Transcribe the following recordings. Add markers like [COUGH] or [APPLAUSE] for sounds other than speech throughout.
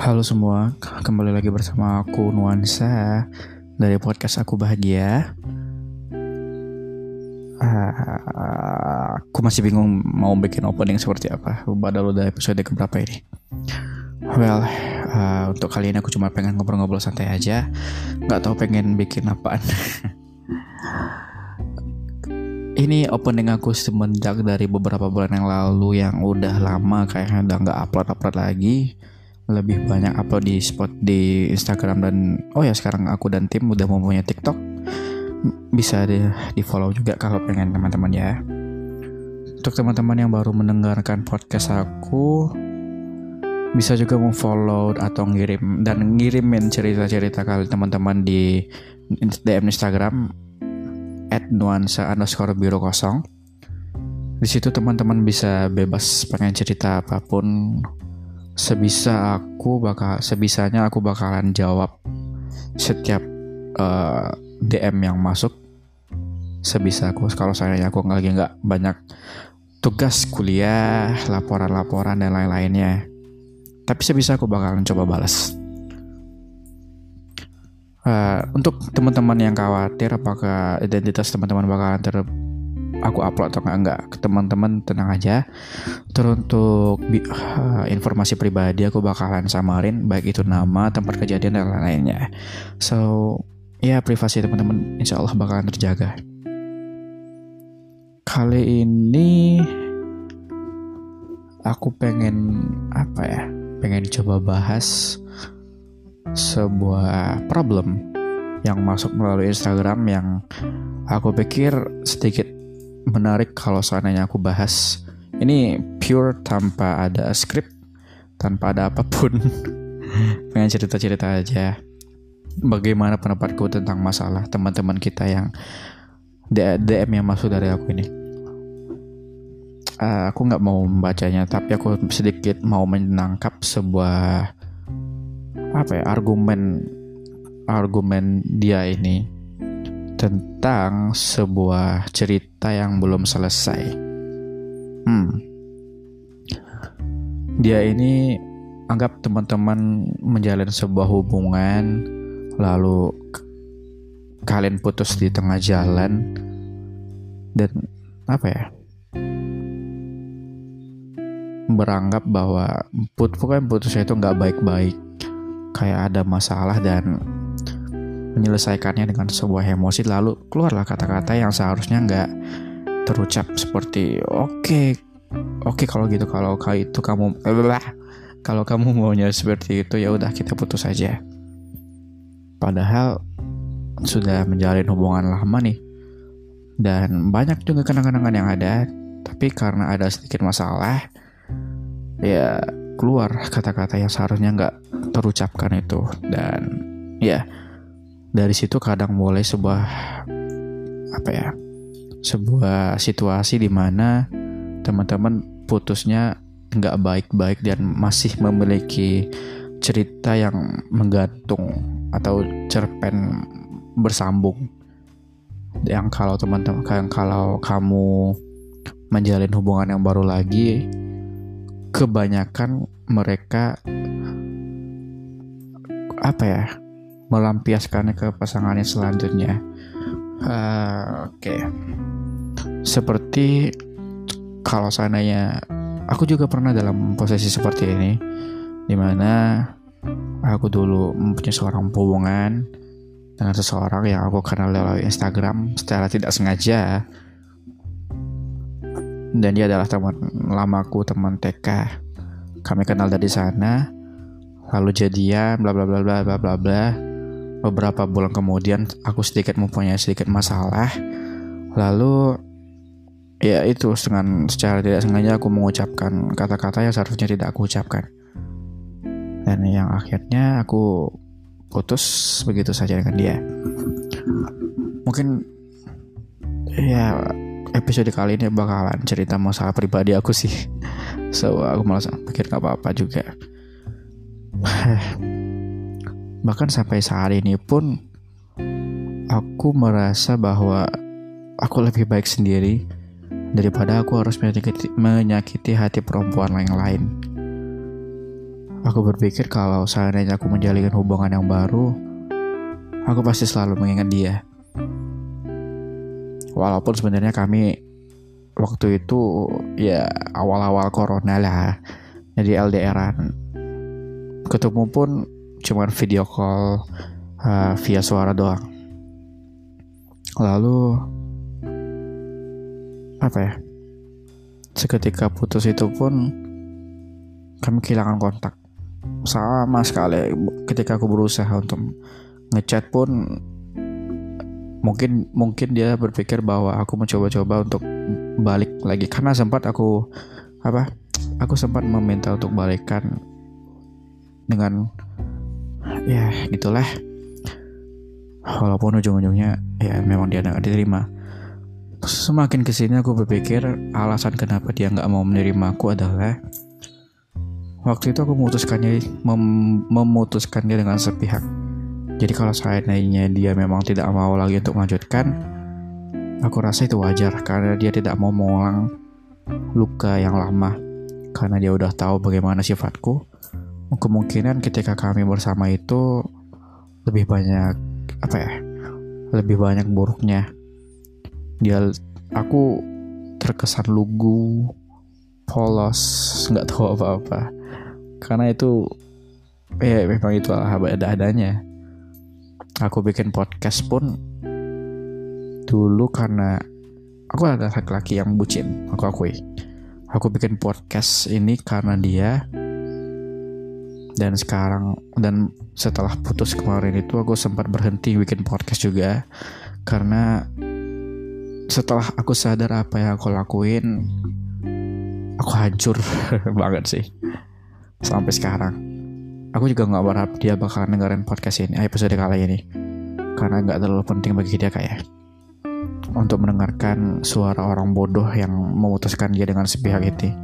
Halo semua, kembali lagi bersama aku Nuansa dari podcast Aku Bahagia. Uh, aku masih bingung mau bikin opening seperti apa. Padahal udah episode keberapa ini. Well, uh, untuk kali ini aku cuma pengen ngobrol-ngobrol santai aja. Nggak tahu pengen bikin apaan. [LAUGHS] ini opening aku semenjak dari beberapa bulan yang lalu yang udah lama kayaknya udah nggak upload-upload lagi lebih banyak upload di spot di Instagram dan oh ya sekarang aku dan tim udah mempunyai TikTok. Bisa di, di follow juga kalau pengen teman-teman ya. Untuk teman-teman yang baru mendengarkan podcast aku bisa juga memfollow atau ngirim dan ngirimin cerita-cerita kali teman-teman di DM Instagram at nuansa underscore biru kosong. Di situ teman-teman bisa bebas pengen cerita apa pun sebisa aku bakal sebisanya aku bakalan jawab setiap uh, eh, DM yang masuk. Sebisa aku kalau saya aku lagi nggak banyak tugas kuliah laporan-laporan dan lain-lainnya. Tapi sebisa aku bakalan coba balas uh, untuk teman-teman yang khawatir apakah identitas teman-teman bakalan ter aku upload atau enggak ke teman-teman tenang aja. Terus untuk uh, informasi pribadi aku bakalan samarin baik itu nama tempat kejadian dan lain-lainnya. So ya privasi teman-teman insya Allah bakalan terjaga. Kali ini aku pengen apa ya pengen coba bahas sebuah problem yang masuk melalui Instagram yang aku pikir sedikit menarik kalau seandainya aku bahas. Ini pure tanpa ada skrip tanpa ada apa pun. [LAUGHS] Pengen cerita-cerita aja. Bagaimana pendapatku tentang masalah teman-teman kita yang DM yang masuk dari aku ini. Uh, aku nggak mau membacanya tapi aku sedikit mau menangkap sebuah apa ya argumen argumen dia ini tentang sebuah cerita yang belum selesai. Hmm. Dia ini anggap teman-teman menjalin sebuah hubungan lalu kalian putus di tengah jalan dan apa ya? beranggap bahwa put pokoknya putusnya itu nggak baik-baik kayak ada masalah dan menyelesaikannya dengan sebuah emosi lalu keluarlah kata-kata yang seharusnya nggak terucap seperti oke okay, oke okay, kalau gitu kalau kau itu kamu lah kalau kamu maunya seperti itu ya udah kita putus saja padahal sudah menjalin hubungan lama nih dan banyak juga kenangan-kenangan yang ada tapi karena ada sedikit masalah ya keluar kata-kata yang seharusnya nggak terucapkan itu dan ya dari situ kadang mulai sebuah apa ya sebuah situasi di mana teman-teman putusnya nggak baik-baik dan masih memiliki cerita yang menggantung atau cerpen bersambung. Yang kalau teman-teman yang kalau kamu menjalin hubungan yang baru lagi kebanyakan mereka apa ya melampiaskannya ke pasangannya selanjutnya. Uh, Oke, okay. seperti kalau seandainya aku juga pernah dalam posisi seperti ini, di mana aku dulu mempunyai seorang hubungan dengan seseorang yang aku kenal lewat Instagram secara tidak sengaja dan dia adalah teman lamaku teman TK kami kenal dari sana lalu jadian bla bla bla bla bla bla bla beberapa bulan kemudian aku sedikit mempunyai sedikit masalah. Lalu ya itu dengan secara tidak sengaja aku mengucapkan kata-kata yang seharusnya tidak aku ucapkan. Dan yang akhirnya aku putus begitu saja dengan dia. Mungkin ya episode kali ini bakalan cerita masalah pribadi aku sih. [LAUGHS] So aku malas pikir gak apa-apa juga [LAUGHS] Bahkan sampai saat ini pun aku merasa bahwa aku lebih baik sendiri daripada aku harus menyakiti, menyakiti hati perempuan lain lain. Aku berpikir kalau seandainya aku menjalin hubungan yang baru, aku pasti selalu mengingat dia. Walaupun sebenarnya kami waktu itu ya awal-awal corona lah, jadi LDRan. Ketemu pun cuma video call uh, via suara doang. Lalu apa ya? Seketika putus itu pun kami kehilangan kontak sama sekali ketika aku berusaha untuk ngechat pun mungkin mungkin dia berpikir bahwa aku mencoba-coba untuk balik lagi karena sempat aku apa aku sempat meminta untuk balikan dengan ya gitulah. Walaupun ujung-ujungnya ya memang dia nggak diterima. Semakin ke sini aku berpikir alasan kenapa dia nggak mau menerima aku adalah waktu itu aku memutuskannya mem memutuskannya dengan sepihak. Jadi kalau seandainya dia memang tidak mau lagi untuk melanjutkan aku rasa itu wajar karena dia tidak mau mengulang luka yang lama. Karena dia udah tahu bagaimana sifatku kemungkinan ketika kami bersama itu lebih banyak apa ya lebih banyak buruknya. Dia aku terkesan lugu polos nggak tahu apa-apa. Karena itu ya memang itu ada adanya aku bikin podcast pun dulu karena aku ada laki-laki yang bucin aku akui. Aku bikin podcast ini karena dia dan sekarang dan setelah putus kemarin itu aku sempat berhenti bikin podcast juga. Karena setelah aku sadar apa yang aku lakuin aku hancur [LAUGHS] banget sih. Sampai sekarang. Aku juga nggak berharap dia bakal dengerin podcast ini episode kali ini. Karena nggak terlalu penting bagi dia kayak untuk mendengarkan suara orang bodoh yang memutuskan dia dengan sepihak itu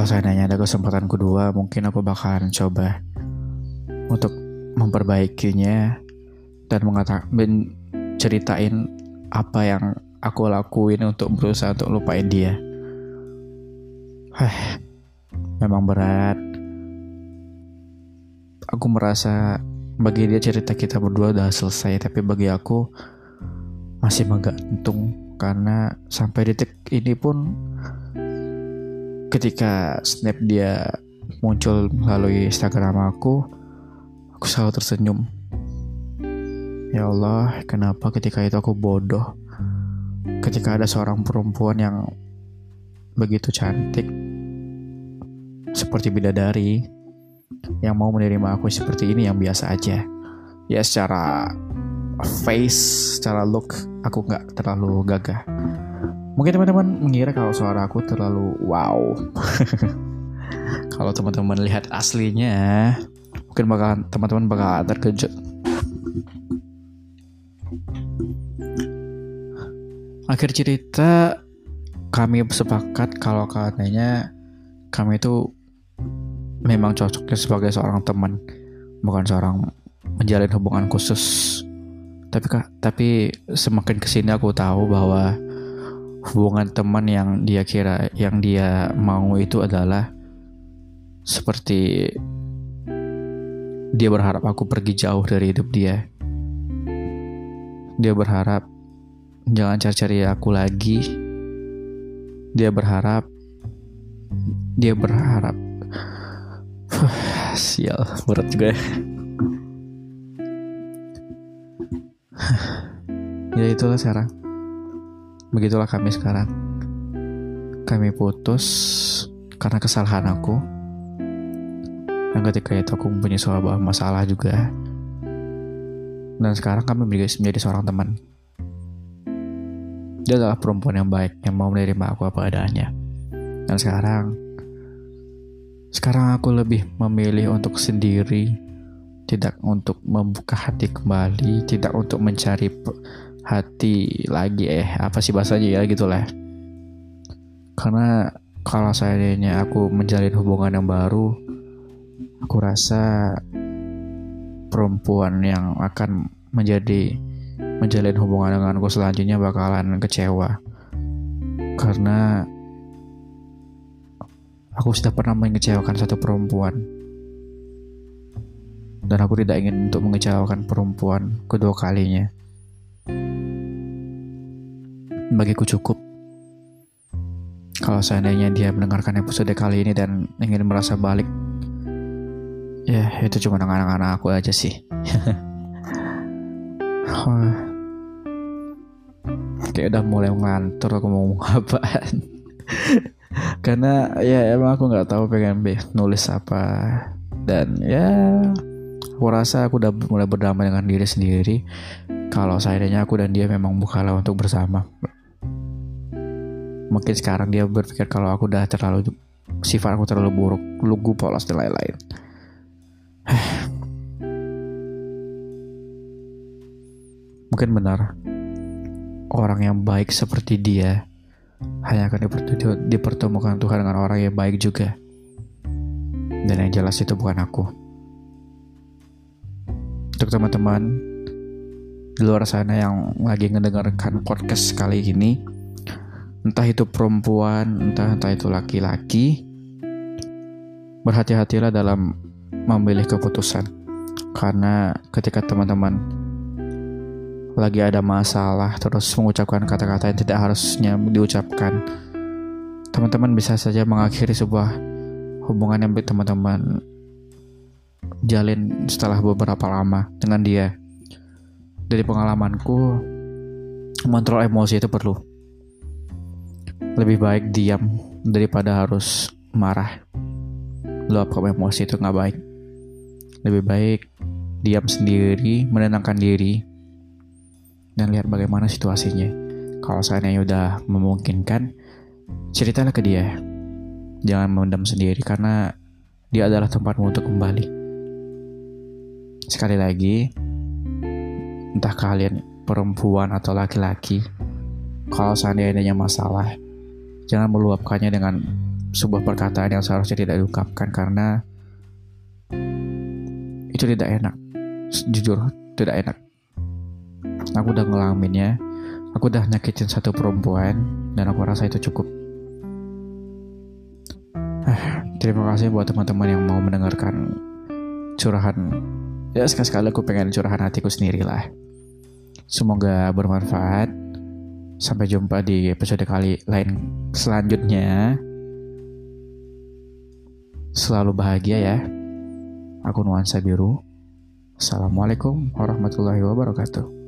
Kalau nanya ada kesempatan kedua, mungkin aku bakalan coba untuk memperbaikinya dan mengatakan ceritain apa yang aku lakuin untuk berusaha untuk lupain dia. Heh, memang berat. Aku merasa bagi dia cerita kita berdua udah selesai, tapi bagi aku masih menggantung karena sampai detik ini pun ketika snap dia muncul melalui Instagram aku, aku selalu tersenyum. Ya Allah, kenapa ketika itu aku bodoh? Ketika ada seorang perempuan yang begitu cantik, seperti bidadari, yang mau menerima aku seperti ini yang biasa aja. Ya secara face, secara look, aku nggak terlalu gagah. Mungkin teman-teman mengira kalau suara aku terlalu wow. [LAUGHS] kalau teman-teman lihat aslinya, mungkin bakal teman-teman bakal terkejut. Akhir cerita kami sepakat kalau katanya kami itu memang cocoknya sebagai seorang teman, bukan seorang menjalin hubungan khusus. Tapi tapi semakin ke sini aku tahu bahwa hubungan teman yang dia kira yang dia mau itu adalah seperti dia berharap aku pergi jauh dari hidup dia. Dia berharap jangan cari-cari aku lagi. Dia berharap dia berharap [SIGHS] sial berat juga ya. [LAUGHS] ya itulah sekarang Begitulah kami sekarang. Kami putus karena kesalahan aku. Dan ketika itu aku mempunyai sebuah masalah juga. Dan sekarang kami menjadi, seorang teman. Dia adalah perempuan yang baik yang mau menerima aku apa adanya. Dan sekarang, sekarang aku lebih memilih untuk sendiri, tidak untuk membuka hati kembali, tidak untuk mencari hati lagi eh apa sih bahasanya ya gitulah. Karena kalau seandainya aku menjalin hubungan yang baru aku rasa perempuan yang akan menjadi menjalin hubungan denganku selanjutnya bakalan kecewa. Karena aku sudah pernah mengecewakan satu perempuan. Dan aku tidak ingin untuk mengecewakan perempuan kedua kalinya bagiku cukup. Kalau seandainya dia mendengarkan episode kali ini dan ingin merasa balik ya itu cuma anak-anak aku aja sih. [LAUGHS] Kayak udah mulai ngantor aku mau ngomong [LAUGHS] apaan. Karena ya emang aku nggak tahu pengen nulis apa. Dan ya aku rasa aku udah mulai berdamai dengan diri sendiri kalau seandainya aku dan dia memang bukanlah untuk bersama mungkin sekarang dia berpikir kalau aku udah terlalu sifat aku terlalu buruk lugu polos dan lain-lain [SIGHS] mungkin benar orang yang baik seperti dia hanya akan dipertemukan Tuhan dengan orang yang baik juga. Dan yang jelas itu bukan aku. Untuk teman-teman di luar sana yang lagi mendengarkan podcast kali ini, entah itu perempuan, entah entah itu laki-laki, berhati-hatilah dalam memilih keputusan. Karena ketika teman-teman lagi ada masalah terus mengucapkan kata-kata yang tidak harusnya diucapkan teman-teman bisa saja mengakhiri sebuah hubungan yang teman-teman jalin setelah beberapa lama dengan dia dari pengalamanku mengontrol emosi itu perlu lebih baik diam daripada harus marah luapkan emosi itu nggak baik lebih baik diam sendiri menenangkan diri dan lihat bagaimana situasinya. Kalau seandainya udah memungkinkan, ceritalah ke dia. Jangan memendam sendiri karena dia adalah tempatmu untuk kembali. Sekali lagi, entah kalian perempuan atau laki-laki, kalau seandainya masalah, jangan meluapkannya dengan sebuah perkataan yang seharusnya tidak diungkapkan karena itu tidak enak. Jujur, tidak enak. Aku udah ngalaminnya aku udah nyakitin satu perempuan dan aku rasa itu cukup. Ah, terima kasih buat teman-teman yang mau mendengarkan curahan. Ya sekali-sekali aku pengen curahan hatiku sendiri lah semoga bermanfaat. Sampai jumpa di episode kali lain selanjutnya. Selalu bahagia ya. Aku nuansa biru. Assalamualaikum warahmatullahi wabarakatuh